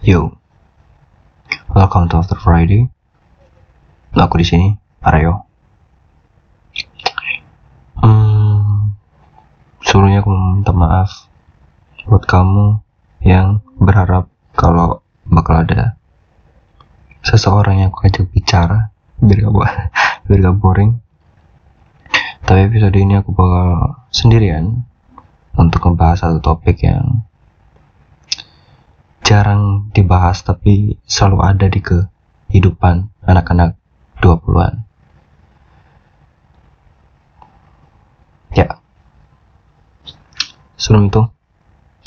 Yo, welcome to After Friday. Aku di sini, Aryo. Hmm, sebelumnya aku minta maaf buat kamu yang berharap kalau bakal ada seseorang yang aku ajak bicara biar gak, biar gak boring. Tapi episode ini aku bakal sendirian untuk membahas satu topik yang jarang dibahas tapi selalu ada di kehidupan anak-anak 20-an. Ya. Sebelum itu,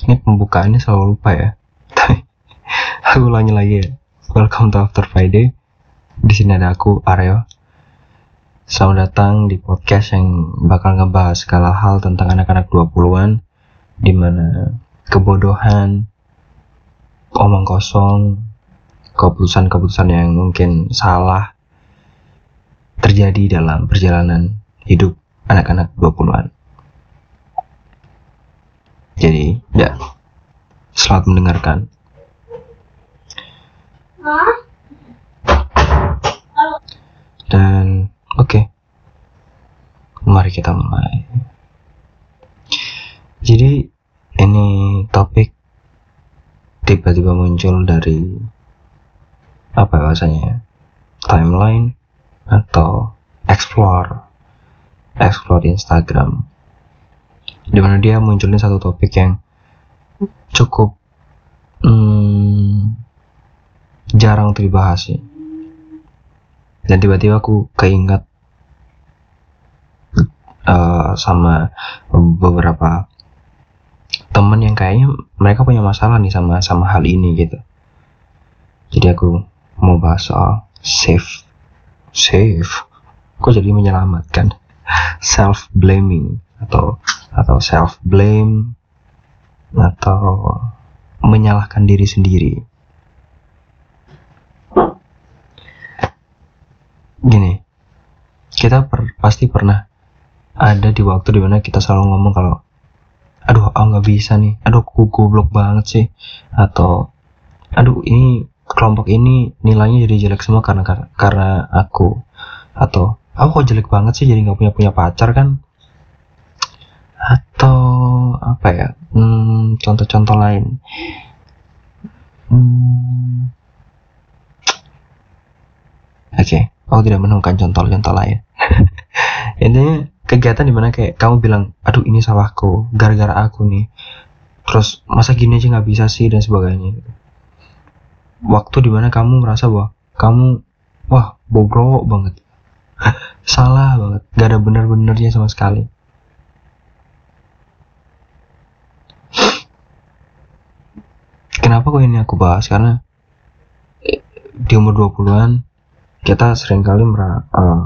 ini pembukaannya selalu lupa ya. Tapi aku ulangi lagi ya. Welcome to After Friday. Di sini ada aku Aryo. Selamat datang di podcast yang bakal ngebahas segala hal tentang anak-anak 20-an di mana kebodohan, omong kosong, keputusan-keputusan yang mungkin salah terjadi dalam perjalanan hidup anak-anak 20-an. Jadi, ya, selamat mendengarkan. Dan, oke, okay. mari kita mulai. Jadi, ini topik tiba-tiba muncul dari apa bahasanya timeline atau explore explore Instagram di mana dia munculin satu topik yang cukup hmm, jarang dibahas sih. Dan tiba-tiba aku keinget uh, sama beberapa temen yang kayaknya mereka punya masalah nih sama sama hal ini gitu. Jadi aku mau bahas soal safe safe. Kok jadi menyelamatkan? Self blaming atau atau self blame atau menyalahkan diri sendiri. Gini kita per, pasti pernah ada di waktu di mana kita selalu ngomong kalau aduh aku nggak bisa nih. Aduh aku goblok banget sih. Atau aduh ini kelompok ini nilainya jadi jelek semua karena karena aku. Atau aku kok jelek banget sih jadi nggak punya punya pacar kan? Atau apa ya? Hmm, contoh-contoh lain. Hmm, oke okay. aku tidak menemukan contoh-contoh lain. Intinya kegiatan di mana kayak kamu bilang aduh ini salahku gara-gara aku nih. Terus masa gini aja nggak bisa sih dan sebagainya. Waktu di mana kamu merasa bahwa kamu wah bobrok banget. Salah banget. Gak ada benar-benarnya sama sekali. Kenapa kok ini aku bahas? Karena di umur 20-an kita sering kali merasa uh,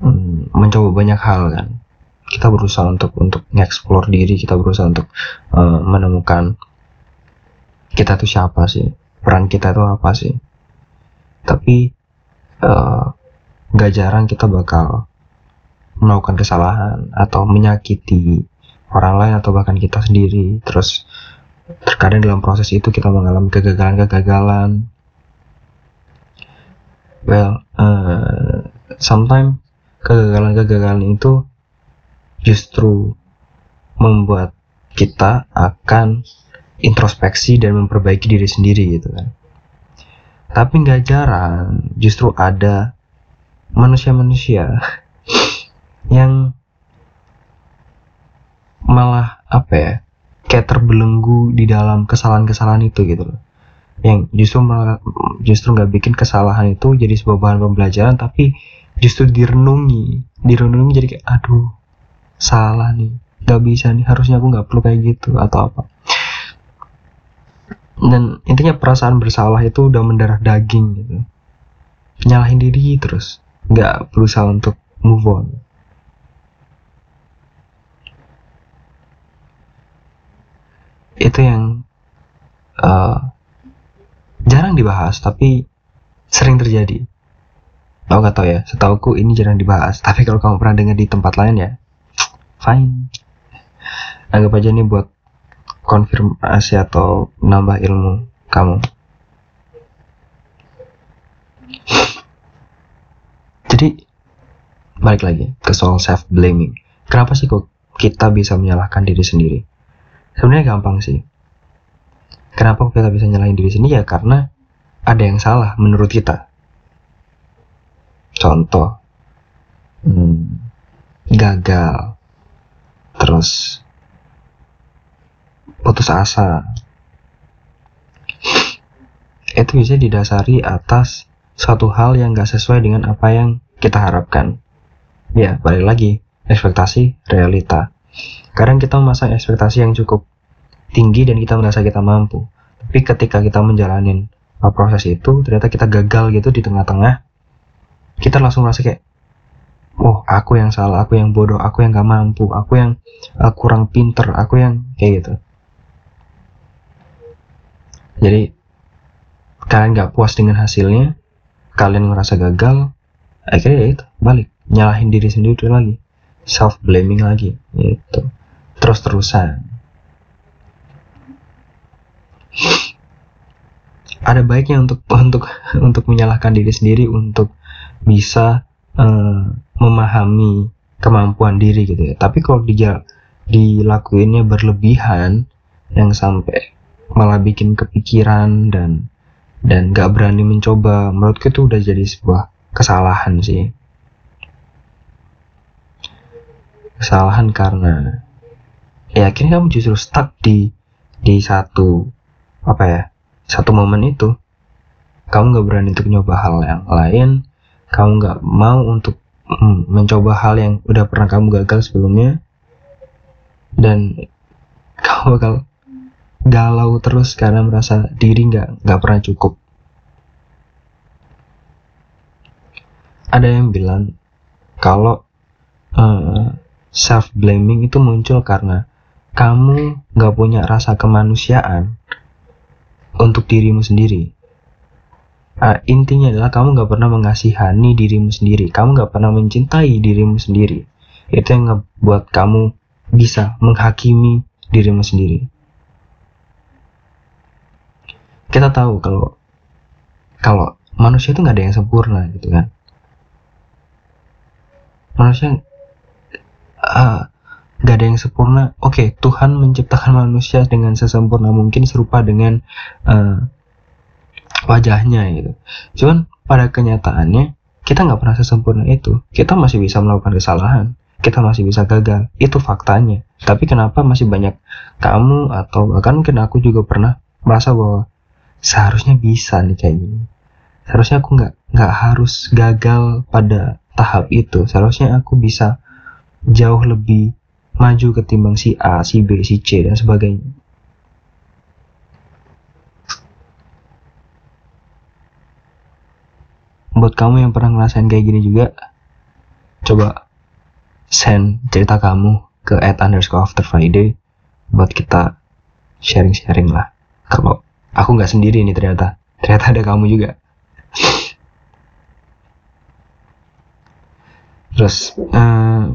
hmm, mencoba banyak hal kan. Kita berusaha untuk untuk ngeksplor diri kita berusaha untuk uh, menemukan kita tuh siapa sih peran kita tuh apa sih. Tapi uh, gak jarang kita bakal melakukan kesalahan atau menyakiti orang lain atau bahkan kita sendiri. Terus terkadang dalam proses itu kita mengalami kegagalan-kegagalan. Well uh, sometimes kegagalan-kegagalan itu justru membuat kita akan introspeksi dan memperbaiki diri sendiri gitu kan. Tapi nggak jarang justru ada manusia-manusia yang malah apa ya kayak terbelenggu di dalam kesalahan-kesalahan itu gitu loh yang justru malah justru nggak bikin kesalahan itu jadi sebuah bahan pembelajaran tapi justru direnungi. Direnungi jadi kayak aduh salah nih. Nggak bisa nih. Harusnya aku nggak perlu kayak gitu atau apa. Dan intinya perasaan bersalah itu udah mendarah daging gitu. Nyalahin diri terus. Nggak berusaha untuk move on. Itu yang uh, jarang dibahas tapi sering terjadi Aku gak tau ya. Setauku ini jarang dibahas. Tapi kalau kamu pernah dengar di tempat lain ya, fine. Anggap aja ini buat konfirmasi atau nambah ilmu kamu. Jadi balik lagi ke soal self blaming. Kenapa sih kok kita bisa menyalahkan diri sendiri? Sebenarnya gampang sih. Kenapa kita bisa nyalahin diri sendiri ya karena ada yang salah menurut kita contoh. Hmm, gagal. Terus putus asa. Itu bisa didasari atas suatu hal yang gak sesuai dengan apa yang kita harapkan. Ya balik lagi ekspektasi realita. Kadang kita memasang ekspektasi yang cukup tinggi dan kita merasa kita mampu. Tapi ketika kita menjalani proses itu ternyata kita gagal gitu di tengah-tengah kita langsung merasa kayak oh aku yang salah aku yang bodoh aku yang gak mampu aku yang uh, kurang pinter aku yang kayak gitu. Jadi kalian gak puas dengan hasilnya kalian ngerasa gagal akhirnya ya itu balik. Nyalahin diri sendiri lagi. Self blaming lagi itu terus terusan ada baiknya untuk untuk untuk menyalahkan diri sendiri untuk bisa uh, memahami kemampuan diri gitu ya. Tapi kalau dia dilakuinnya berlebihan yang sampai malah bikin kepikiran dan dan gak berani mencoba menurutku itu udah jadi sebuah kesalahan sih. Kesalahan karena ya akhirnya kamu justru stuck di di satu apa ya satu momen itu. Kamu gak berani untuk nyoba hal yang lain kamu gak mau untuk mm, mencoba hal yang udah pernah kamu gagal sebelumnya dan kamu bakal galau terus karena merasa diri nggak nggak pernah cukup. Ada yang bilang kalau uh, eh, self blaming itu muncul karena kamu nggak punya rasa kemanusiaan untuk dirimu sendiri uh, intinya adalah kamu nggak pernah mengasihani dirimu sendiri. Kamu nggak pernah mencintai dirimu sendiri. Itu yang ngebuat kamu bisa menghakimi dirimu sendiri. Kita tahu kalau kalau manusia itu nggak ada yang sempurna gitu kan? Manusia uh, gak ada yang sempurna. Oke okay, Tuhan menciptakan manusia dengan sesempurna mungkin serupa dengan uh, wajahnya gitu. Cuman pada kenyataannya kita nggak pernah sesempurna itu. Kita masih bisa melakukan kesalahan. Kita masih bisa gagal. Itu faktanya. Tapi kenapa masih banyak kamu atau bahkan mungkin aku juga pernah merasa bahwa seharusnya bisa nih kayak gini. Seharusnya aku nggak nggak harus gagal pada tahap itu. Seharusnya aku bisa jauh lebih maju ketimbang si A, si B, si C dan sebagainya. Buat kamu yang pernah ngerasain kayak gini juga, coba send cerita kamu ke at underscore after Friday buat kita sharing-sharing lah. Kalau aku nggak sendiri nih ternyata, ternyata ada kamu juga. Terus, uh,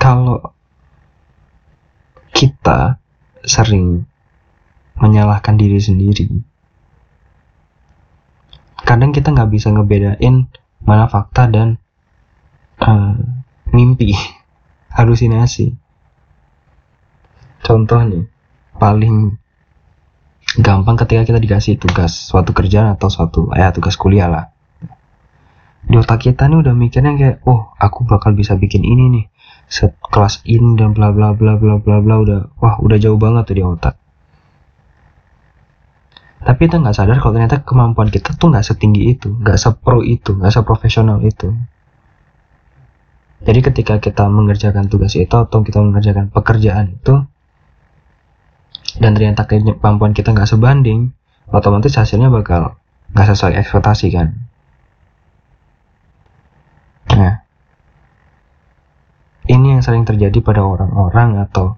kalau kita sering menyalahkan diri sendiri. Kadang kita nggak bisa ngebedain mana fakta dan uh, mimpi halusinasi. Contoh nih paling gampang ketika kita dikasih tugas suatu kerjaan atau suatu ya tugas kuliah lah. Di otak kita nih udah mikirnya kayak oh aku bakal bisa bikin ini nih kelas in dan bla bla bla bla bla bla udah wah udah jauh banget tuh di otak tapi kita nggak sadar kalau ternyata kemampuan kita tuh nggak setinggi itu nggak sepro itu nggak seprofesional itu. Jadi ketika kita mengerjakan tugas itu atau kita mengerjakan pekerjaan itu dan ternyata kemampuan kita nggak sebanding otomatis hasilnya bakal nggak sesuai ekspektasi kan? Nah ini yang sering terjadi pada orang-orang atau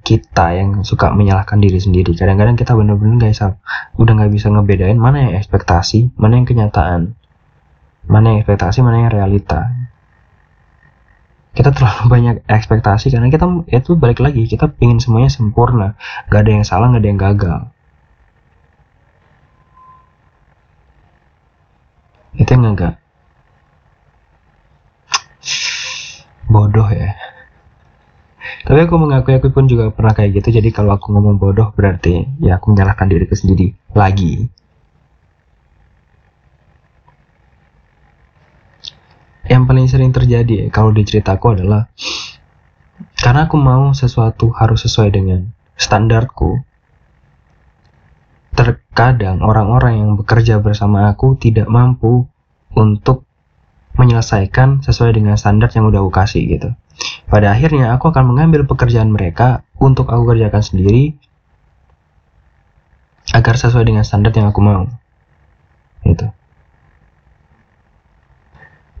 kita yang suka menyalahkan diri sendiri. Kadang-kadang kita bener-bener bisa, udah nggak bisa ngebedain mana yang ekspektasi, mana yang kenyataan, mana yang ekspektasi, mana yang realita. Kita terlalu banyak ekspektasi karena kita itu balik lagi kita pingin semuanya sempurna, nggak ada yang salah, nggak ada yang gagal. itu yang agak bodoh ya tapi aku mengakui aku pun juga pernah kayak gitu jadi kalau aku ngomong bodoh berarti ya aku menyalahkan diriku sendiri lagi yang paling sering terjadi kalau di ceritaku adalah karena aku mau sesuatu harus sesuai dengan standarku terkadang orang-orang yang bekerja bersama aku tidak mampu untuk menyelesaikan sesuai dengan standar yang udah aku kasih gitu. Pada akhirnya aku akan mengambil pekerjaan mereka untuk aku kerjakan sendiri agar sesuai dengan standar yang aku mau. Itu.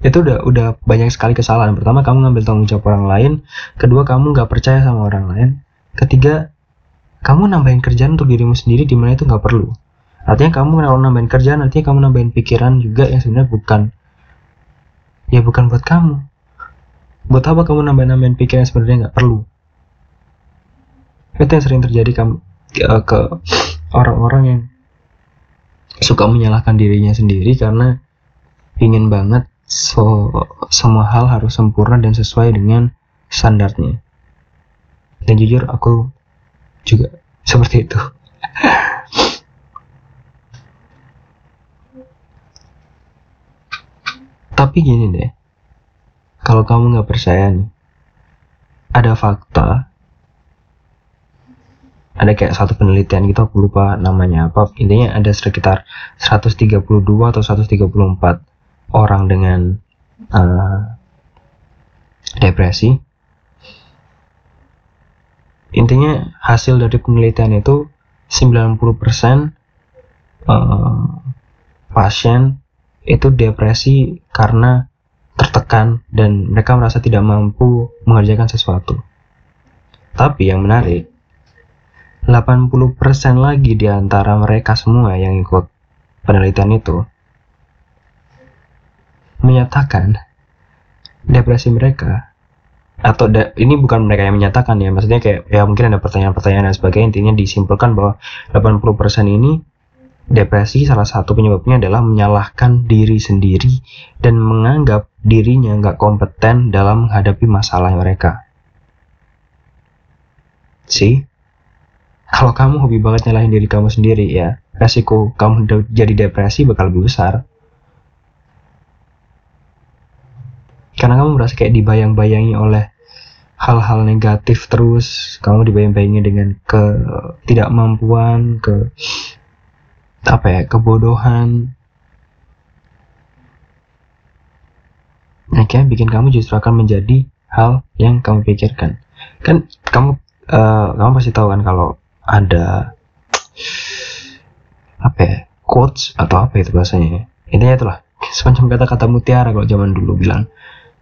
Itu udah udah banyak sekali kesalahan. Pertama kamu ngambil tanggung jawab orang lain, kedua kamu nggak percaya sama orang lain, ketiga kamu nambahin kerjaan untuk dirimu sendiri di mana itu nggak perlu. Artinya kamu kalau nambahin kerjaan, artinya kamu nambahin pikiran juga yang sebenarnya bukan ya bukan buat kamu. Buat apa kamu nambahin-nambahin pikiran sebenarnya nggak perlu? Itu yang sering terjadi kamu ke orang-orang yang suka menyalahkan dirinya sendiri karena ingin banget so, semua hal harus sempurna dan sesuai dengan standarnya. Dan jujur aku juga seperti itu tapi gini deh kalau kamu nggak percaya nih ada fakta ada kayak satu penelitian gitu aku lupa namanya apa. Intinya ada sekitar 132 atau 134 orang dengan uh, depresi. Intinya hasil dari penelitian itu 90% uh, pasien itu depresi karena tertekan dan mereka merasa tidak mampu mengerjakan sesuatu. Tapi yang menarik, 80% lagi di antara mereka semua yang ikut penelitian itu menyatakan depresi mereka atau da, ini bukan mereka yang menyatakan ya maksudnya kayak ya mungkin ada pertanyaan-pertanyaan dan sebagainya intinya disimpulkan bahwa 80% ini depresi salah satu penyebabnya adalah menyalahkan diri sendiri dan menganggap dirinya nggak kompeten dalam menghadapi masalah mereka. Sih kalau kamu hobi banget nyalahin diri kamu sendiri ya resiko kamu jadi depresi bakal lebih besar. Karena kamu merasa kayak dibayang-bayangi oleh hal-hal negatif terus kamu dibayang-bayangi dengan ketidakmampuan ke apa ya kebodohan. Kayak bikin kamu justru akan menjadi hal yang kamu pikirkan. Kan kamu uh, kamu pasti tahu kan kalau ada apa ya quotes atau apa itu bahasanya intinya itulah semacam kata-kata mutiara kalau zaman dulu bilang.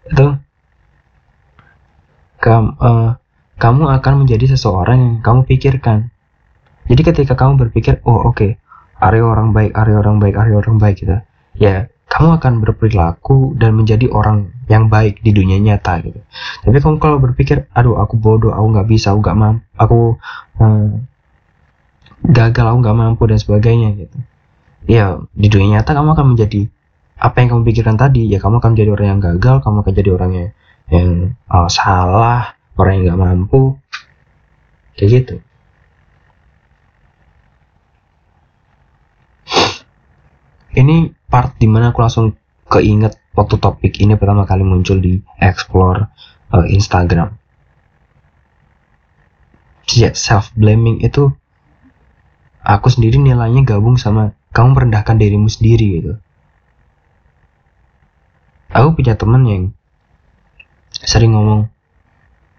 Itu kam, uh, kamu akan menjadi seseorang yang kamu pikirkan. Jadi ketika kamu berpikir, oh oke, okay, Aryo orang baik, Aryo orang baik, Aryo orang baik gitu, ya kamu akan berperilaku dan menjadi orang yang baik di dunia nyata gitu. Tapi kamu kalau berpikir, aduh aku bodoh, aku nggak bisa, aku nggak mampu, aku uh, gagal, aku nggak mampu dan sebagainya gitu. Ya di dunia nyata kamu akan menjadi apa yang kamu pikirkan tadi ya kamu akan jadi orang yang gagal kamu akan jadi orang yang yang uh, salah orang yang nggak mampu kayak gitu ini part di mana aku langsung keinget waktu topik ini pertama kali muncul di explore uh, Instagram. Ya self blaming itu aku sendiri nilainya gabung sama kamu merendahkan dirimu sendiri gitu. Aku punya temen yang sering ngomong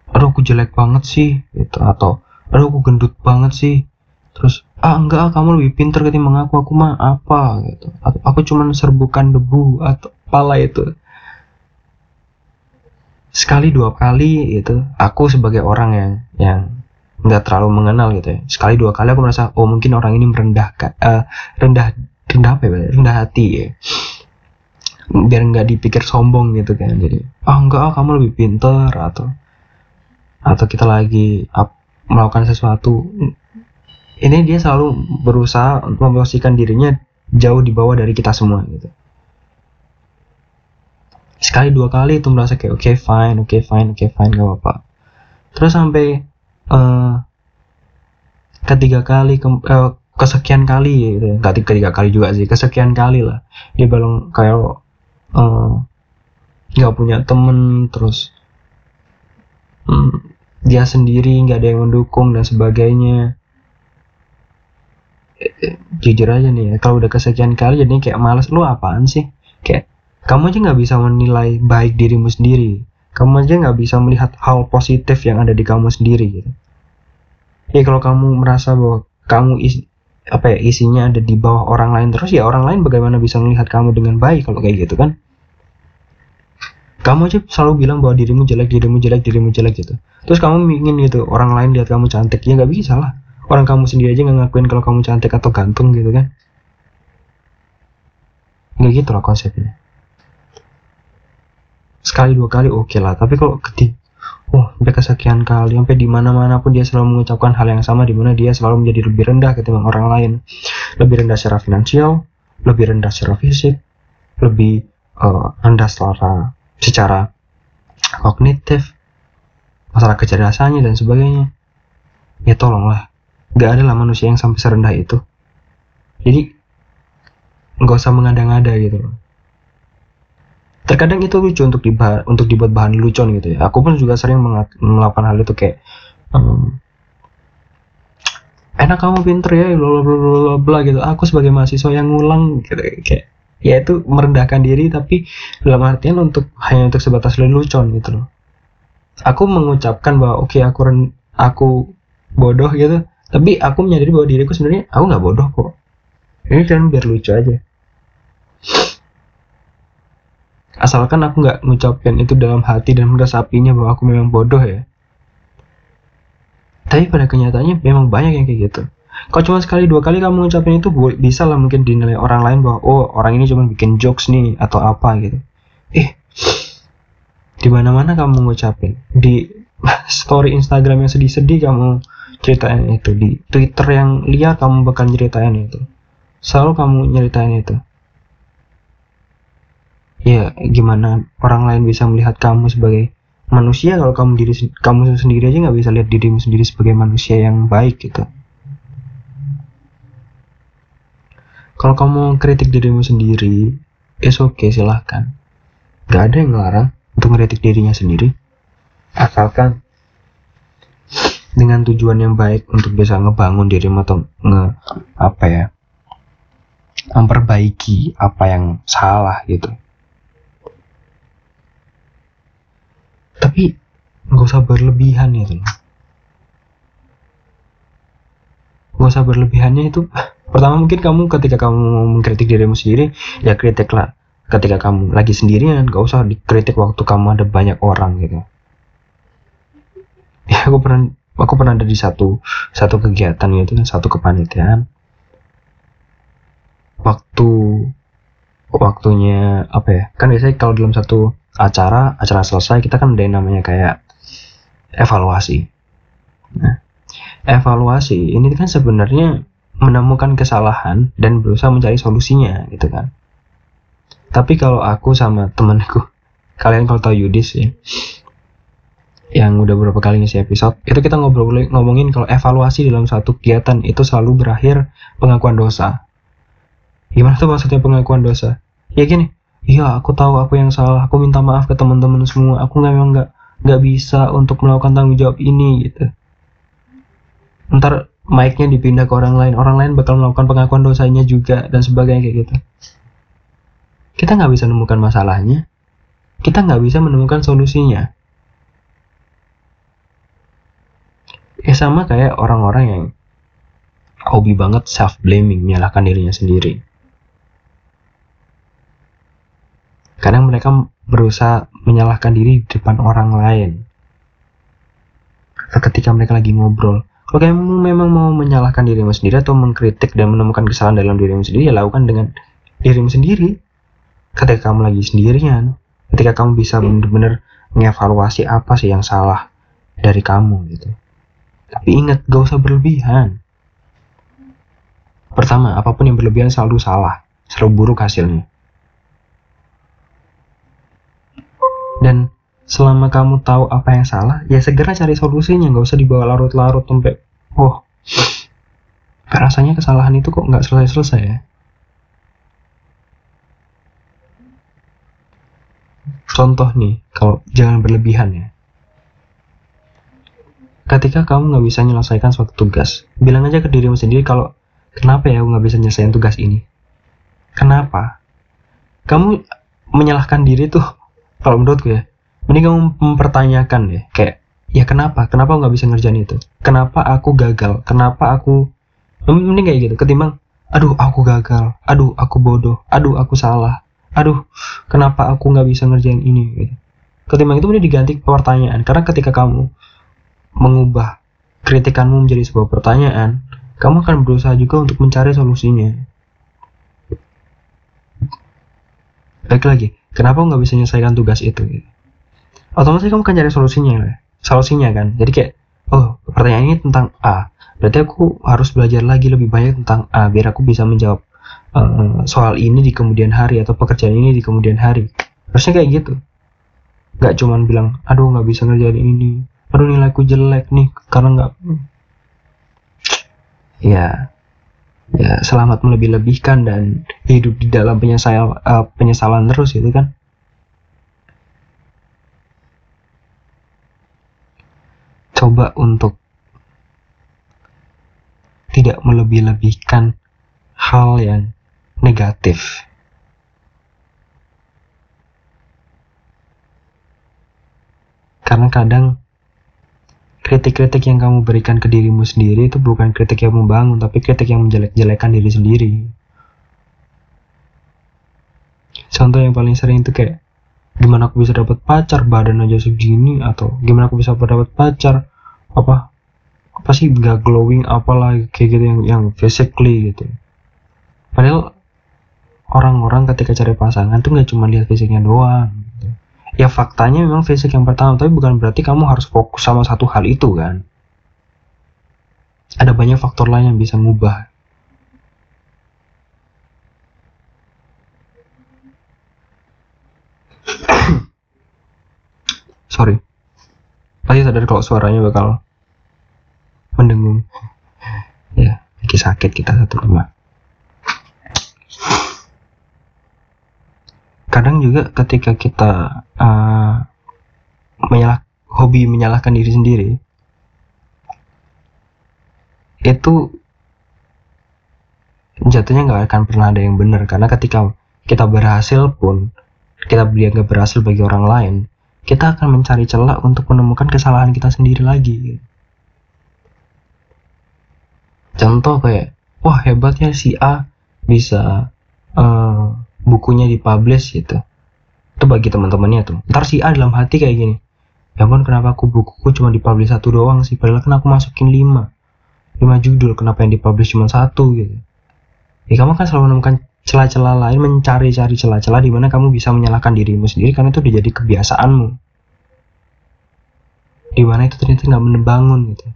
aduh aku jelek banget sih gitu atau aduh aku gendut banget sih. Terus ah enggak kamu lebih pinter ketimbang aku. Aku mah apa gitu. Atau aku cuman serbukan debu atau pala itu. Sekali dua kali gitu. Aku sebagai orang yang yang nggak terlalu mengenal gitu ya. Sekali dua kali aku merasa oh mungkin orang ini merendahkan uh, rendah rendah apa ya rendah hati ya. Biar nggak dipikir sombong gitu kan. Jadi ah oh, enggak oh, kamu lebih pinter atau atau kita lagi up, melakukan sesuatu ini dia selalu berusaha untuk memposisikan dirinya jauh di bawah dari kita semua gitu. Sekali dua kali itu merasa kayak oke okay, fine oke okay, fine oke okay, fine gak apa-apa. Terus sampai uh, ketiga kali ke, uh, kesekian kali gitu ya. Nggak ketiga kali juga sih kesekian kali lah. Dia belum kayak nggak uh, punya temen terus um, dia sendiri nggak ada yang mendukung dan sebagainya. eh, jujur aja nih ya kalau udah kesekian kali jadi kayak males. Lu apaan sih? Kayak kamu aja nggak bisa menilai baik dirimu sendiri. Kamu aja nggak bisa melihat hal positif yang ada di kamu sendiri gitu. Ya kalau kamu merasa bahwa kamu is, apa ya isinya ada di bawah orang lain terus ya orang lain bagaimana bisa melihat kamu dengan baik kalau kayak gitu kan? Kamu aja selalu bilang bahwa dirimu jelek dirimu jelek dirimu jelek gitu. Terus kamu ingin gitu orang lain lihat kamu cantik ya nggak bisa lah orang kamu sendiri aja nggak ngakuin kalau kamu cantik atau gantung gitu kan? Nggak gitu loh konsepnya. Sekali dua kali oke okay lah. Tapi kalau ketik oh sampai kesekian kali sampai di mana mana pun dia selalu mengucapkan hal yang sama di mana dia selalu menjadi lebih rendah ketimbang orang lain. Lebih rendah secara finansial lebih rendah secara fisik lebih uh, rendah secara secara kognitif masalah kecerdasannya dan sebagainya. Ya tolonglah gak ada lah manusia yang sampai serendah itu. Jadi nggak usah mengada-ngada gitu loh. Terkadang itu lucu untuk dibah untuk dibuat bahan lucuan gitu ya. Aku pun juga sering melakukan hal itu kayak um, enak kamu pinter ya bla bla bla bla gitu. Aku sebagai mahasiswa yang ngulang gitu. Kayak ya itu merendahkan diri tapi dalam artian untuk hanya untuk sebatas lelucon gitu loh. Aku mengucapkan bahwa oke okay, aku ren aku bodoh gitu tapi aku menyadari bahwa diriku sebenarnya aku nggak bodoh kok. Ini kan biar lucu aja. Asalkan aku nggak ngucapin itu dalam hati dan meresapinya bahwa aku memang bodoh ya. Tapi pada kenyataannya memang banyak yang kayak gitu. Kalau cuma sekali dua kali kamu ngucapin itu bisa lah mungkin dinilai orang lain bahwa oh orang ini cuma bikin jokes nih atau apa gitu. Eh di mana mana kamu ngucapin. Di story Instagram yang sedih-sedih kamu ceritain itu di Twitter yang liar kamu bakal ceritain itu. Selalu kamu nyeritain itu. Ya gimana orang lain bisa melihat kamu sebagai manusia? Kalau kamu diri kamu sendiri aja nggak bisa lihat dirimu sendiri sebagai manusia yang baik gitu. Kalau kamu kritik dirimu sendiri oke okay, silahkan. Gak ada yang ngelarang untuk ngeritik dirinya sendiri. Asalkan dengan tujuan yang baik untuk bisa ngebangun dirimu atau nge apa ya memperbaiki apa yang salah gitu. Tapi nggak usah berlebihan ya tuh nggak usah berlebihannya itu pertama mungkin kamu ketika kamu mengkritik dirimu sendiri ya kritiklah ketika kamu lagi sendirian gak usah dikritik waktu kamu ada banyak orang gitu. Ya aku pernah aku pernah ada di satu satu kegiatan gitu kan satu kepanitiaan. Waktu waktunya apa ya kan biasanya kalau dalam satu acara acara selesai kita kan ada yang namanya kayak evaluasi. Nah evaluasi ini kan sebenarnya menemukan kesalahan dan berusaha mencari solusinya gitu kan. Tapi kalau aku sama temanku kalian kalau tahu Yudis ya yang udah beberapa kali ngisi episode itu kita ngobrol ngomongin kalau evaluasi dalam satu kegiatan itu selalu berakhir pengakuan dosa gimana tuh maksudnya pengakuan dosa ya gini iya aku tahu aku yang salah aku minta maaf ke teman-teman semua aku nggak memang nggak nggak bisa untuk melakukan tanggung jawab ini gitu ntar mic-nya dipindah ke orang lain, orang lain bakal melakukan pengakuan dosanya juga dan sebagainya kayak gitu. Kita nggak bisa menemukan masalahnya, kita nggak bisa menemukan solusinya. Ya sama kayak orang-orang yang hobi banget self blaming, menyalahkan dirinya sendiri. Kadang mereka berusaha menyalahkan diri di depan orang lain. Ketika mereka lagi ngobrol, kalau kamu memang mau menyalahkan dirimu sendiri atau mengkritik dan menemukan kesalahan dalam dirimu sendiri, ya lakukan dengan dirimu sendiri. Ketika kamu lagi sendirian, ketika kamu bisa benar-benar mengevaluasi apa sih yang salah dari kamu gitu. Tapi ingat, gak usah berlebihan. Pertama, apa pun yang berlebihan selalu salah, selalu buruk hasilnya. dan selama kamu tahu apa yang salah ya segera cari solusinya nggak usah dibawa larut-larut sampai oh rasanya kesalahan itu kok nggak selesai-selesai ya contoh nih kalau jangan berlebihan ya ketika kamu nggak bisa menyelesaikan suatu tugas bilang aja ke dirimu sendiri kalau kenapa ya aku nggak bisa menyelesaikan tugas ini? Kenapa? Kamu menyalahkan diri tuh kalau menurutku ya mending kamu mempertanyakan deh kayak ya kenapa? Kenapa nggak bisa ngerjain itu? Kenapa aku gagal? Kenapa aku mending kayak gitu ketimbang aduh aku gagal. Aduh aku bodoh. Aduh aku salah. Aduh kenapa aku nggak bisa ngerjain ini? Gitu. ketimbang itu mending diganti pertanyaan karena ketika kamu mengubah kritikanmu menjadi sebuah pertanyaan kamu akan berusaha juga untuk mencari solusinya. Baik lagi kenapa nggak bisa menyelesaikan tugas itu? Otomatis kamu kan cari solusinya ya solusinya kan? Jadi kayak oh pertanyaan ini tentang A. Berarti aku harus belajar lagi lebih banyak tentang A biar aku bisa menjawab uh, soal ini di kemudian hari atau pekerjaan ini di kemudian hari. Harusnya kayak gitu. Nggak cuman bilang aduh nggak bisa ngerjain ini aduh nilaiku jelek nih karena nggak ya ya selamat melebih-lebihkan dan hidup di dalam penyesal uh, penyesalan terus itu kan coba untuk tidak melebih-lebihkan hal yang negatif. Karena kadang kritik-kritik yang kamu berikan ke dirimu sendiri itu bukan kritik yang membangun, tapi kritik yang menjelek-jelekan diri sendiri. Contoh yang paling sering itu kayak gimana aku bisa dapat pacar badan aja segini atau gimana aku bisa dapat pacar apa apa sih nggak glowing apalah kayak gitu yang yang physically gitu padahal orang-orang ketika cari pasangan tuh nggak cuma lihat fisiknya doang. Ya faktanya memang fisik yang pertama tapi bukan berarti kamu harus fokus sama satu hal itu kan? Ada banyak faktor lain yang bisa mengubah. Sorry. Pasti sadar kalau suaranya bakal mendengung ya lagi sakit kita satu rumah kadang juga ketika kita uh, menyalah hobi menyalahkan diri sendiri itu jatuhnya nggak akan pernah ada yang benar karena ketika kita berhasil pun kita nggak berhasil bagi orang lain kita akan mencari celah untuk menemukan kesalahan kita sendiri lagi. Contoh kayak, wah hebatnya si A bisa uh, bukunya dipublish gitu. Itu bagi teman-temannya tuh. Ntar si A dalam hati kayak gini, ya ampun kenapa aku bukuku cuma dipublish satu doang sih, padahal kan aku masukin lima. lima judul, kenapa yang dipublish cuma satu gitu. Ya kamu kan selalu menemukan celah-celah lain mencari-cari celah-celah di mana kamu bisa menyalahkan dirimu sendiri karena itu udah jadi kebiasaanmu di mana itu ternyata nggak membangun gitu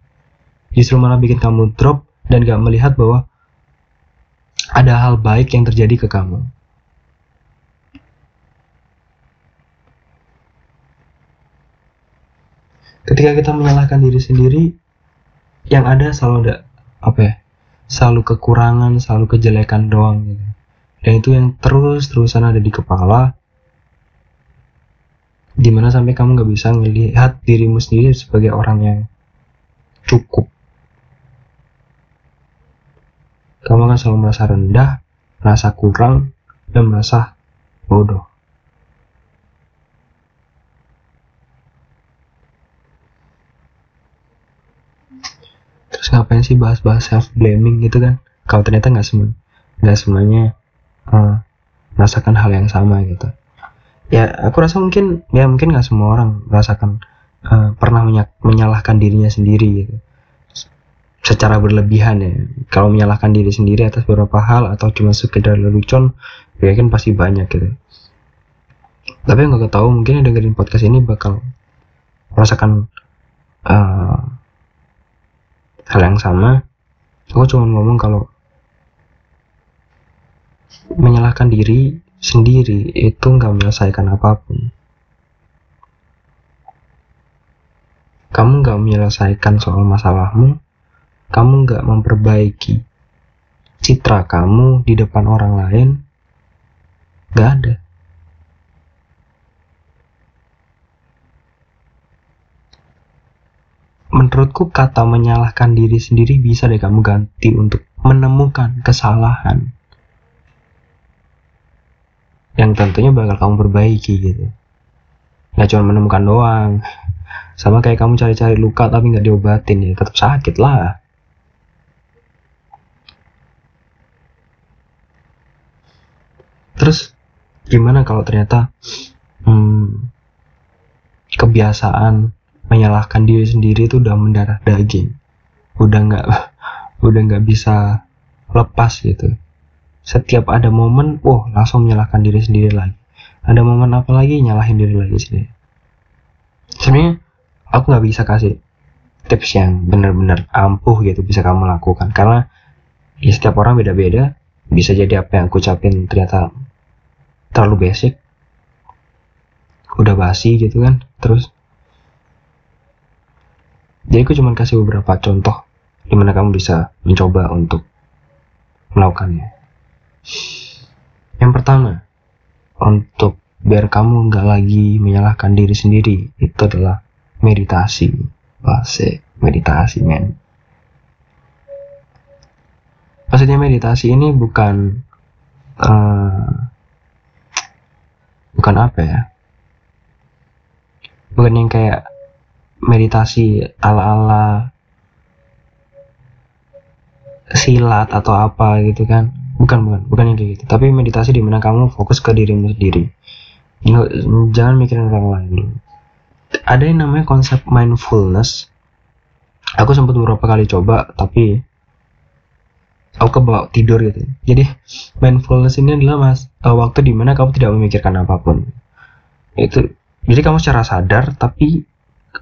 justru malah bikin kamu drop dan gak melihat bahwa ada hal baik yang terjadi ke kamu ketika kita menyalahkan diri sendiri yang ada selalu ada apa ya selalu kekurangan selalu kejelekan doang gitu. Dan itu yang terus-terusan ada di kepala. Di mana sampai kamu nggak bisa melihat dirimu sendiri sebagai orang yang cukup. Kamu akan selalu merasa rendah merasa kurang dan merasa bodoh terus ngapain sih bahas-bahas self blaming gitu kan? Kalau ternyata nggak semua nggak semuanya uh, merasakan hal yang sama gitu. Ya aku rasa mungkin ya mungkin nggak semua orang merasakan uh, pernah menyalahkan dirinya sendiri gitu. Secara berlebihan ya. Kalau menyalahkan diri sendiri atas beberapa hal atau cuma sekedar lelucon ya kan pasti banyak gitu. Tapi yang gak tahu mungkin yang dengerin podcast ini bakal merasakan uh, hal yang sama aku cuma ngomong kalau menyalahkan diri sendiri itu nggak menyelesaikan apa pun. Kamu nggak menyelesaikan soal masalahmu kamu nggak memperbaiki citra kamu di depan orang lain nggak ada. Menurutku kata menyalahkan diri sendiri bisa deh kamu ganti untuk menemukan kesalahan. Yang tentunya bakal kamu perbaiki gitu. Nggak cuma menemukan doang. Sama kayak kamu cari-cari luka tapi nggak diobatin ya tetap sakit lah. Terus gimana kalau ternyata hmm, kebiasaan menyalahkan diri sendiri itu udah mendarah daging udah nggak udah nggak bisa lepas gitu setiap ada momen, oh langsung menyalahkan diri sendiri lagi. Ada momen apa lagi nyalahin diri lagi sendiri. Sebenarnya aku nggak bisa kasih tips yang benar-benar ampuh gitu bisa kamu lakukan karena ya setiap orang beda-beda. Bisa jadi apa yang aku ucapin ternyata terlalu basic, udah basi gitu kan. Terus jadi aku cuma kasih beberapa contoh di mana kamu bisa mencoba untuk melakukannya. Yang pertama, untuk biar kamu nggak lagi menyalahkan diri sendiri, itu adalah meditasi. Asik, meditasi men. Maksudnya meditasi ini bukan uh, bukan apa ya? Bukan yang kayak meditasi ala-ala silat atau apa gitu kan. Bukan bukan bukan yang kayak gitu. Tapi meditasi di mana kamu fokus ke dirimu sendiri. Jangan mikirin orang lain ada yang namanya konsep mindfulness. Aku sempat beberapa kali coba tapi aku kebawa tidur gitu. Jadi mindfulness ini adalah mas uh, waktu di mana kamu tidak memikirkan apa pun. Itu jadi kamu secara sadar tapi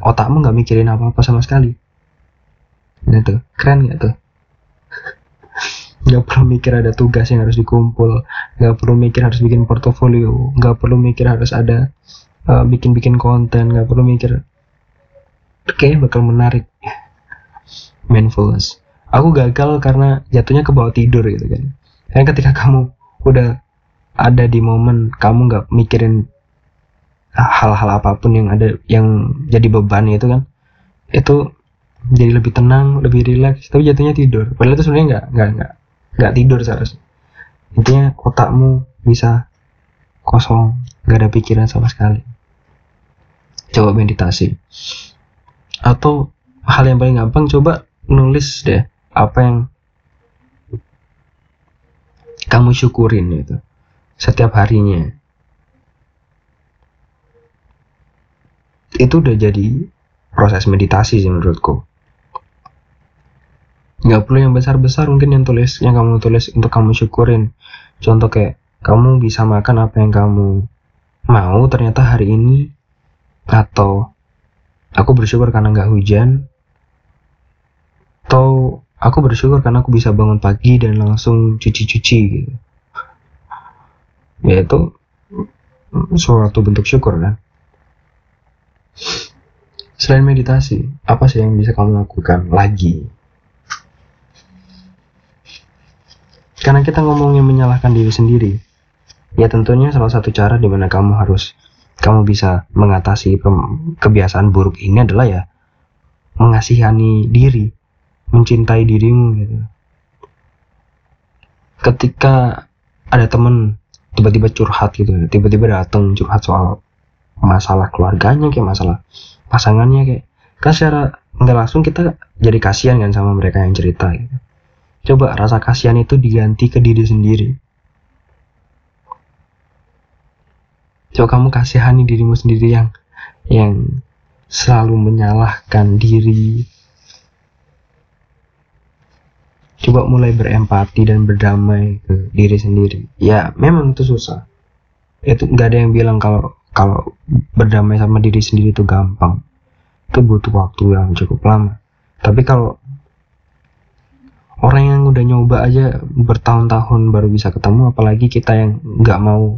otakmu nggak mikirin apa apa sama sekali. Nah tuh keren gak tuh? Nggak perlu mikir ada tugas yang harus dikumpul nggak perlu mikir harus bikin portofolio nggak perlu mikir harus ada uh, bikin-bikin konten nggak perlu mikir. Kayaknya bakal menarik. Mindfulness. Aku gagal karena jatuhnya ke bawah tidur gitu kan. Karena ketika kamu udah ada di momen kamu nggak mikirin hal-hal apa pun yang ada yang jadi beban itu kan itu jadi lebih tenang lebih rileks tapi jatuhnya tidur. Padahal itu sebenarnya nggak nggak nggak nggak tidur seharusnya. Intinya otakmu bisa kosong nggak ada pikiran sama sekali. Coba meditasi. Atau hal yang paling gampang coba nulis deh apa yang kamu syukurin itu setiap harinya itu udah jadi proses meditasi sih menurutku. Nggak perlu yang besar-besar mungkin yang tulis yang kamu tulis untuk kamu syukurin. Contoh kayak kamu bisa makan apa yang kamu mau ternyata hari ini atau aku bersyukur karena nggak hujan atau aku bersyukur karena aku bisa bangun pagi dan langsung cuci-cuci gitu. Ya itu suatu bentuk syukur kan selain meditasi apa sih yang bisa kamu lakukan lagi Karena kita ngomongnya menyalahkan diri sendiri, ya tentunya salah satu cara di mana kamu harus kamu bisa mengatasi kebiasaan buruk ini adalah ya mengasihani diri, mencintai dirimu gitu. Ketika ada temen tiba-tiba curhat gitu, tiba-tiba datang curhat soal masalah keluarganya kayak masalah pasangannya kayak kan secara nggak langsung kita jadi kasihan kan sama mereka yang cerita gitu Coba rasa kasihan itu diganti ke diri sendiri. Coba kamu kasihani dirimu sendiri yang yang selalu menyalahkan diri. Coba mulai berempati dan berdamai ke diri sendiri. Ya, memang itu susah. Itu nggak ada yang bilang kalau kalau berdamai sama diri sendiri itu gampang. Itu butuh waktu yang cukup lama. Tapi kalau orang yang udah nyoba aja bertahun-tahun baru bisa ketemu apalagi kita yang nggak mau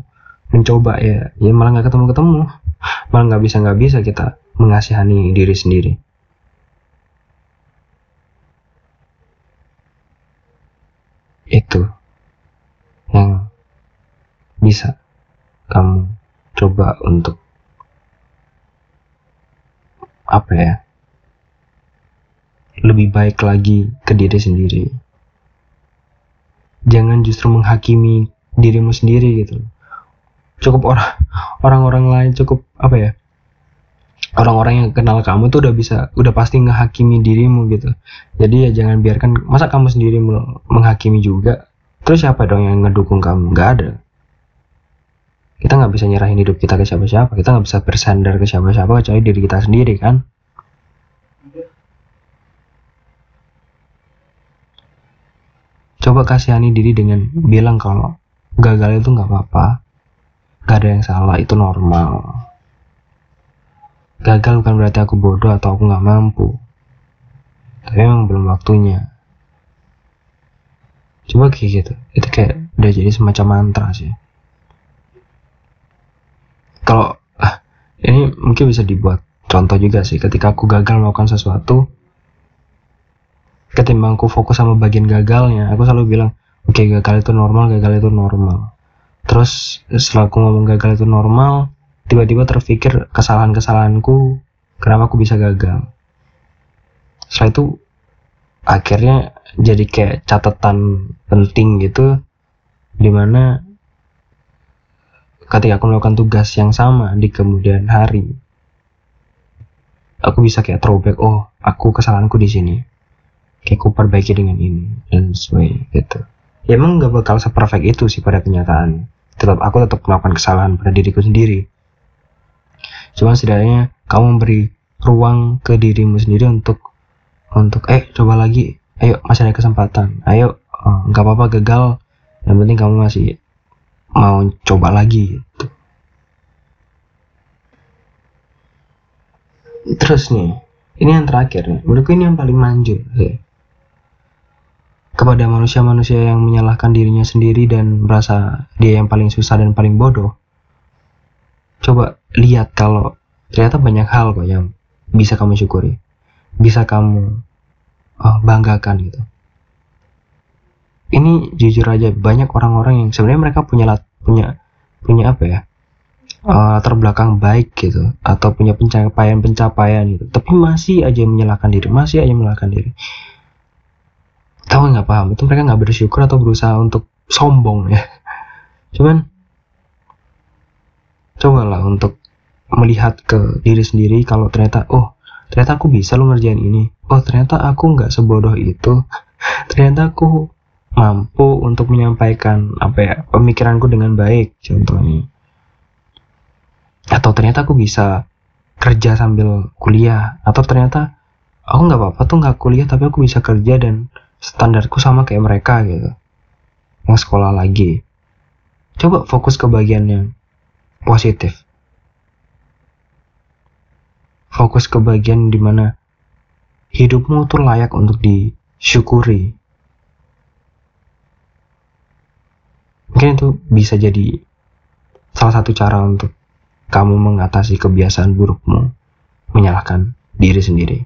mencoba ya ya malah nggak ketemu ketemu malah nggak bisa nggak bisa kita mengasihani diri sendiri. Itu yang bisa kamu coba untuk apa ya? Lebih baik lagi ke diri sendiri. Jangan justru menghakimi dirimu sendiri gitu. Cukup orang orang-orang lain cukup apa ya? Orang-orang yang kenal kamu tuh udah bisa udah pasti ngehakimi dirimu gitu. Jadi ya jangan biarkan masa kamu sendiri menghakimi juga? Terus siapa dong yang ngedukung kamu? Nggak ada kita nggak bisa nyerahin hidup kita ke siapa-siapa. Kita nggak bisa bersandar ke siapa-siapa kecuali diri kita sendiri kan? Coba kasihani diri dengan bilang kalau gagal itu nggak apa-apa. Gak ada yang salah itu normal. Gagal bukan berarti aku bodoh atau aku nggak mampu. Tapi memang belum waktunya. Coba kayak gitu. Itu kayak udah jadi semacam mantra sih kalau ah, ini mungkin bisa dibuat contoh juga sih. Ketika aku gagal melakukan sesuatu ketimbang aku fokus sama bagian gagalnya aku selalu bilang oke okay, gagal itu normal gagal itu normal. Terus setelah aku ngomong gagal itu normal tiba-tiba terpikir kesalahan-kesalahanku kenapa aku bisa gagal. Setelah itu akhirnya jadi kayak catatan penting gitu di mana ketika aku melakukan tugas yang sama di kemudian hari. Aku bisa kayak throwback oh aku kesalahanku di sini. Kayak aku perbaiki dengan ini dan sesuai gitu. Ya emang gak bakal seperfect itu sih pada kenyataan. Tetap aku tetap melakukan kesalahan pada diriku sendiri. Cuma setidaknya kamu memberi ruang ke dirimu sendiri untuk untuk eh coba lagi. Ayo masih ada kesempatan. Ayo eh, nggak uh, apa-apa gagal. Yang penting kamu masih mau coba lagi gitu. Terus nih, ini yang terakhir nih. Menurutku ini yang paling manjur sih. Kepada manusia-manusia yang menyalahkan dirinya sendiri dan merasa dia yang paling susah dan paling bodoh. Coba lihat kalau ternyata banyak hal kok yang bisa kamu syukuri. Bisa kamu oh, banggakan gitu ini jujur aja banyak orang-orang yang sebenarnya mereka punya punya punya apa ya uh, latar belakang baik gitu atau punya pencapaian-pencapaian gitu. Tapi masih aja menyalahkan diri masih aja menyalahkan diri. Tahu nggak paham? Itu mereka nggak bersyukur atau berusaha untuk sombong ya. Cuman cobalah untuk melihat ke diri sendiri kalau ternyata oh ternyata aku bisa lo ngerjain ini. Oh ternyata aku nggak sebodoh itu. Ternyata aku mampu untuk menyampaikan apa ya pemikiranku dengan baik contohnya. Atau ternyata aku bisa kerja sambil kuliah atau ternyata aku nggak apa-apa tuh nggak kuliah tapi aku bisa kerja dan standarku sama kayak mereka gitu. Yang sekolah lagi. Coba fokus ke bagian yang positif. Fokus ke bagian di mana hidupmu tuh layak untuk disyukuri mungkin itu bisa jadi salah satu cara untuk kamu mengatasi kebiasaan burukmu menyalahkan diri sendiri.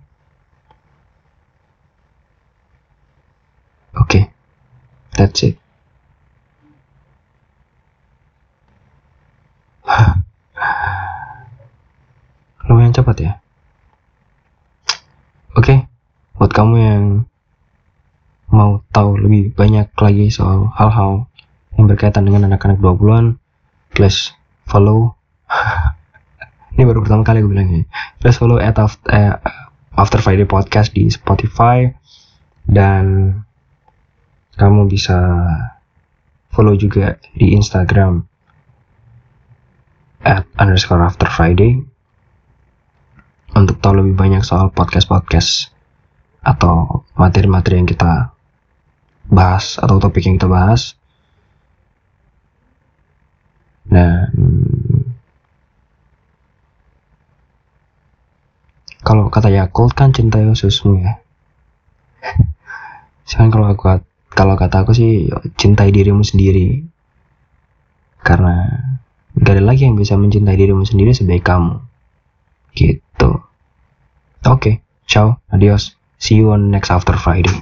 Oke okay, that's it. Lumayan cepat ya. Oke okay, buat kamu yang mau tahu lebih banyak lagi soal hal-hal yang berkaitan dengan anak-anak 20-an please follow. Ini baru pertama kali gue bilang ini. Please follow at after, eh, after Friday podcast di Spotify. Dan kamu bisa follow juga di Instagram at underscore after Friday untuk tahu lebih banyak soal podcast-podcast atau materi-materi yang kita bahas atau topik yang kita bahas dan kalau kata Yakult kan cinta ususmu ya. Sekarang kalau aku kalau kata aku sih cintai dirimu sendiri. Karena gak ada lagi yang bisa mencintai dirimu sendiri sebaik kamu. Gitu. Oke okay, ciao adios. See you on next after Friday.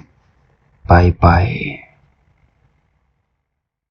Bye bye